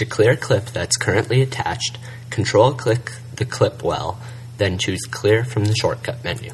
To clear a clip that's currently attached, Control-click the clip well, then choose Clear from the shortcut menu.